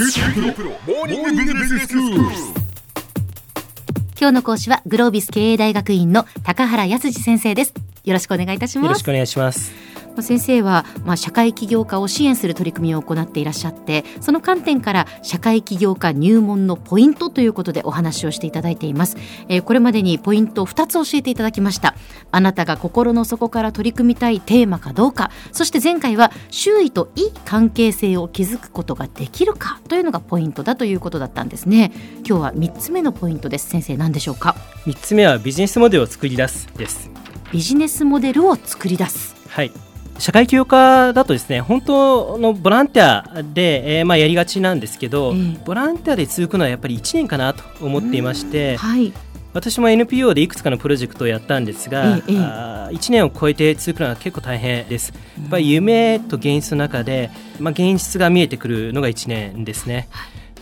今日の講師はグロービス経営大学院の高原康二先生です。よろしくお願いいたします。よろしくお願いします。まあ先生は、まあ、社会起業家を支援する取り組みを行っていらっしゃってその観点から社会起業家入門のポイントということでお話をしていただいています、えーこれまでにポイントを2つ教えていただきました。あなたが心の底から取り組みたいテーマかどうか。そして前回は周囲といい関係性を築くことができるかというのがポイントだということだったんですね。今日は3つ目のポイントです。先生何でしょうか？三つ目はビジネスモデルを作り出すです。ビジネスモデルを作り出す。はい社会起業家だとですね本当のボランティアで、えーまあ、やりがちなんですけど、ええ。ボランティアで続くのはやっぱり1年かなと思っていましてはい。私も NPO でいくつかのプロジェクトをやったんですが、えあ1年を超えて続くのは結構大変です。やっぱり夢と現実の中で、まあ、現実が見えてくるのが1年ですね、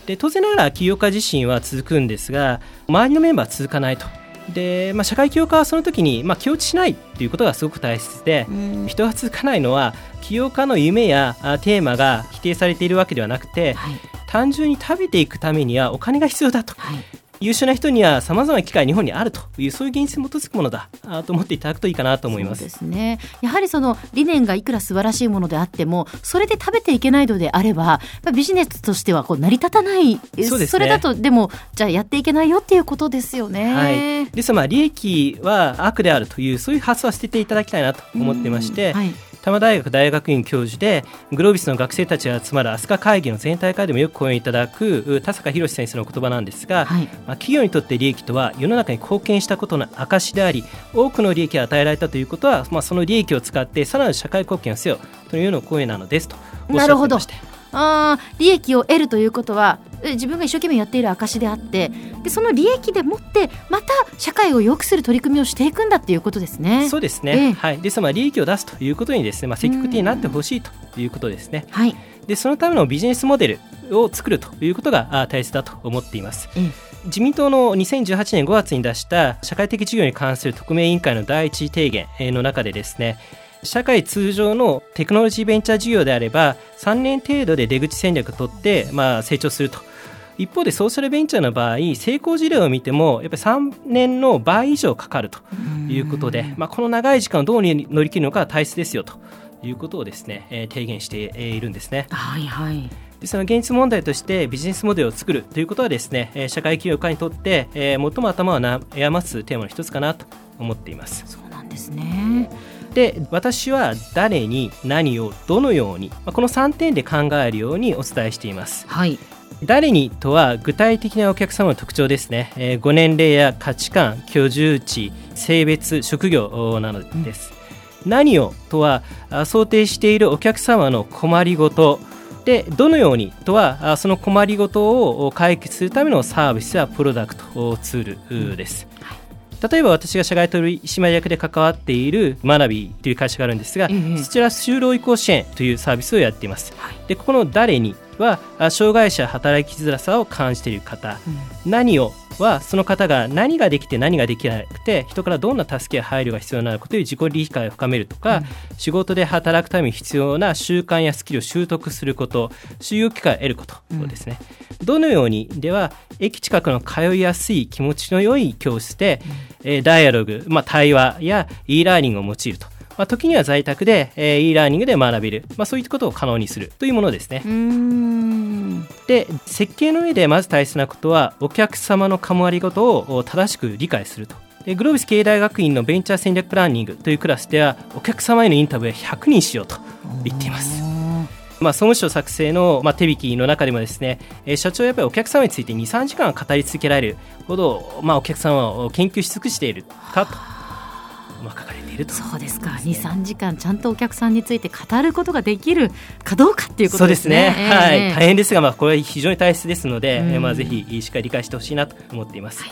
で当然ながら起業家自身は続くんですが周りのメンバーは続かないとで、まあ、社会起業家はその時に、まあ、気落ちしないということがすごく大切で、人が続かないのは起業家の夢やあテーマが否定されているわけではなくて、はい。単純に食べていくためにはお金が必要だと。はい優秀な人にはさまざまな機会日本にあるというそういう現実に基づくものだあと思っていただくといいかなと思いまそうですすね。やはりその理念がいくら素晴らしいものであってもそれで食べていけないのであればまあビジネスとしてはこう成り立たない。そうですね。れだとでもじゃあやっていけないよっていうことですよね。はい、ですまあ利益は悪であるというそういう発想は捨てていただきたいなと思ってまして、はい多摩大学大学院教授でグロービスの学生たちが集まる飛鳥会議の全体会でもよく講演いただく田坂宏先生の言葉なんですが、はい。まあ、企業にとって利益とは世の中に貢献したことの証であり多くの利益が与えられたということは、まあ、その利益を使ってさらなる社会貢献をせよというような講演なのですとおっしゃっていまして。あー利益を得るということはえ自分が一生懸命やっている証であってでその利益でもってまた社会を良くする取り組みをしていくんだっていうことですね。そうですええね、はい、ですまあ利益を出すということにですね、まあ、積極的になってほしいということですね。はい、でそのためのビジネスモデルを作るということがあ大切だと思っています。ええ自民党の2018年5月に出した社会的事業に関する特命委員会の第一提言えーの中でですね社会通常のテクノロジーベンチャー事業であれば3年程度で出口戦略を取って、まあ、成長すると一方でソーシャルベンチャーの場合成功事例を見てもやっぱり3年の倍以上かかるということで、まあ、この長い時間をどうに乗り切るのかは大切ですよということをですね、えー提言してえーいるんですね。はいはいでその現実問題としてビジネスモデルを作るということはですね、えー社会起業家にとって、えー最も頭を悩ますテーマの一つかなと思っています。そうなんですね。で私は誰に何をどのように、まあこの3点で考えるようにお伝えしています。はい誰にとは具体的なお客様の特徴ですね、えーご年齢や価値観居住地性別職業なのです、何をとは想定しているお客様の困りごと。でどのようにとはその困りごとを解決するためのサービスやプロダクトツールです、例えば私が社外取締役で関わっている学びという会社があるんですが、ええそちら就労移行支援というサービスをやっています、はい。でここの誰にはあ障害者働きづらさを感じている方、何をはその方が何ができて何ができなくて人からどんな助けや配慮が必要なのかという自己理解を深めるとか、仕事で働くために必要な習慣やスキルを習得すること就業機会を得ることですね、どのようにでは駅近くの通いやすい気持ちの良い教室で、えーダイアログ、まあ、対話や e ラーニングを用いると。まあ、時には在宅で、えー e ラーニングで学べる、まあ、そういったことを可能にするというものですね。で設計の上でまず大切なことはお客様の構わりごとを正しく理解すると。でグロービス経営大学院のベンチャー戦略プランニングというクラスではお客様へのインタビューは100人しようと言っています。まあ、総務省作成の、まあ、手引きの中でもですね、えー社長はやっぱりお客様について2、3時間語り続けられるほど、まあ、お客様を研究し尽くしているかと、まあ、書かれていると。そうですか23時間ちゃんとお客さんについて語ることができるかどうかっていうことでそうですすね。ね、はい、ええ大変ですが、まあ、これは非常に大切ですので、まあ、ぜひしっかり理解してほしいなと思っています。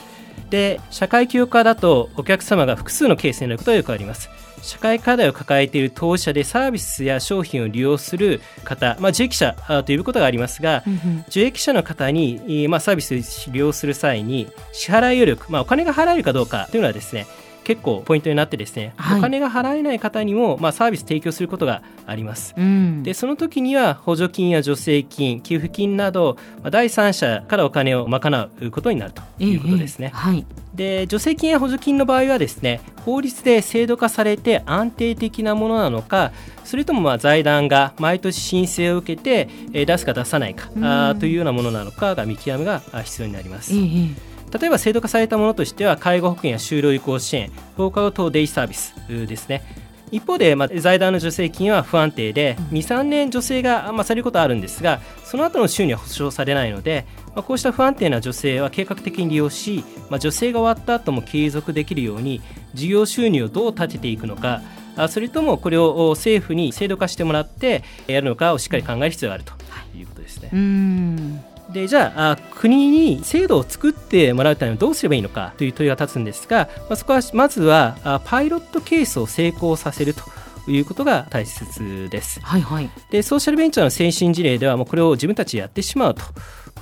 で社会起業家だとお客様が複数のケースになることがよくあります。社会課題を抱えている当事者でサービスや商品を利用する方、まあ、受益者あと呼ぶことがありますが、うんうん受益者の方に、えーまあ、サービスを利用する際に支払い余力、まあ、お金が払えるかどうかというのはですね結構ポイントになってですね、はい。お金が払えない方にも、まあ、サービス提供することがあります。うん。でその時には補助金や助成金給付金など、まあ、第三者からお金を賄うことになるということですね。ええはい。で助成金や補助金の場合はですね法律で制度化されて安定的なものなのかそれともまあ財団が毎年申請を受けてえー出すか出さないかうん。というようなものなのかが見極めがあ必要になります。え例えば制度化されたものとしては介護保険や就労移行支援放課後等デイサービスですね一方で、まあ、財団の助成金は不安定で23年助成が、まあ、されることはあるんですがその後の収入は保証されないので、まあ、こうした不安定な助成は計画的に利用し、まあ、助成が終わった後も継続できるように事業収入をどう立てていくのかあそれともこれを政府に制度化してもらってやるのかをしっかり考える必要があるということですね。うんでじゃああ国に制度を作ってもらうためにどうすればいいのかという問いが立つんですが、まあ、そこはまずはあパイロットケースを成功させるということが大切です。はいはい。でソーシャルベンチャーの先進事例ではもうこれを自分たちでやってしまうと。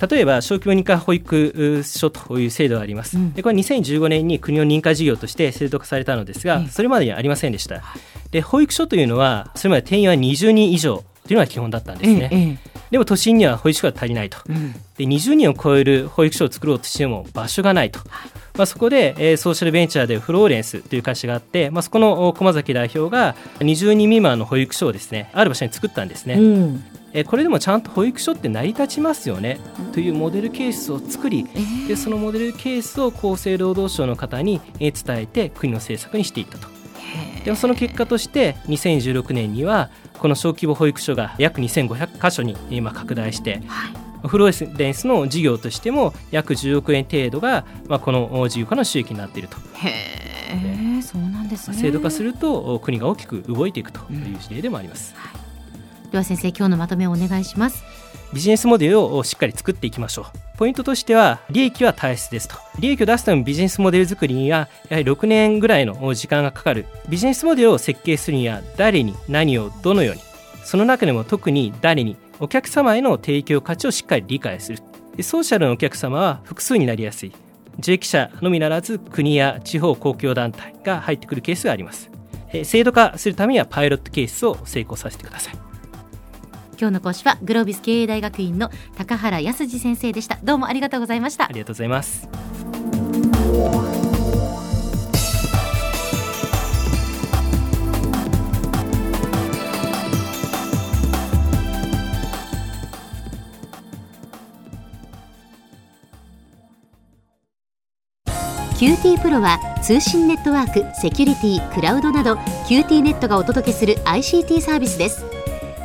例えば小規模認可保育所という制度があります、うん。でこれ2015年に国の認可事業として制度化されたのですが、ええそれまでにはありませんでした。で保育所というのはそれまで定員は20人以上というのが基本だったんですね、ええええでも都心には保育所が足りないと。うん。で20人を超える保育所を作ろうとしても場所がないと、まあ、そこで、えーソーシャルベンチャーでフローレンスという会社があって、まあ、そこのお駒崎代表が20人未満の保育所をですねある場所に作ったんですね、うん。えーこれでもちゃんと保育所って成り立ちますよね。というモデルケースを作りええでそのモデルケースを厚生労働省の方にえー伝えて国の政策にしていったとでもその結果として2016年にはこの小規模保育所が約2500箇所に今拡大してはい。フローレンスの事業としても約10億円程度が、まあ、この事業からの収益になっていると、へえそうなんですね。制度化すると国が大きく動いていくという事例でもあります、では先生今日のまとめをお願いします。ビジネスモデルをしっかり作っていきましょう。ポイントとしては利益は大切ですと。利益を出すためのビジネスモデル作りにはやはり6年ぐらいの時間がかかる。ビジネスモデルを設計するには誰に何をどのように。その中でも特に誰にお客様への提供価値をしっかり理解する。ソーシャルのお客様は複数になりやすい。受益者のみならず国や地方公共団体が入ってくるケースがあります。制度化するためにはパイロットケースを成功させてください。今日の講師はグロービス経営大学院の高原康二先生でした。どうもありがとうございました。ありがとうございます。QT プロは通信ネットワーク、セキュリティ、クラウドなど QT ネットがお届けする ICT サービスです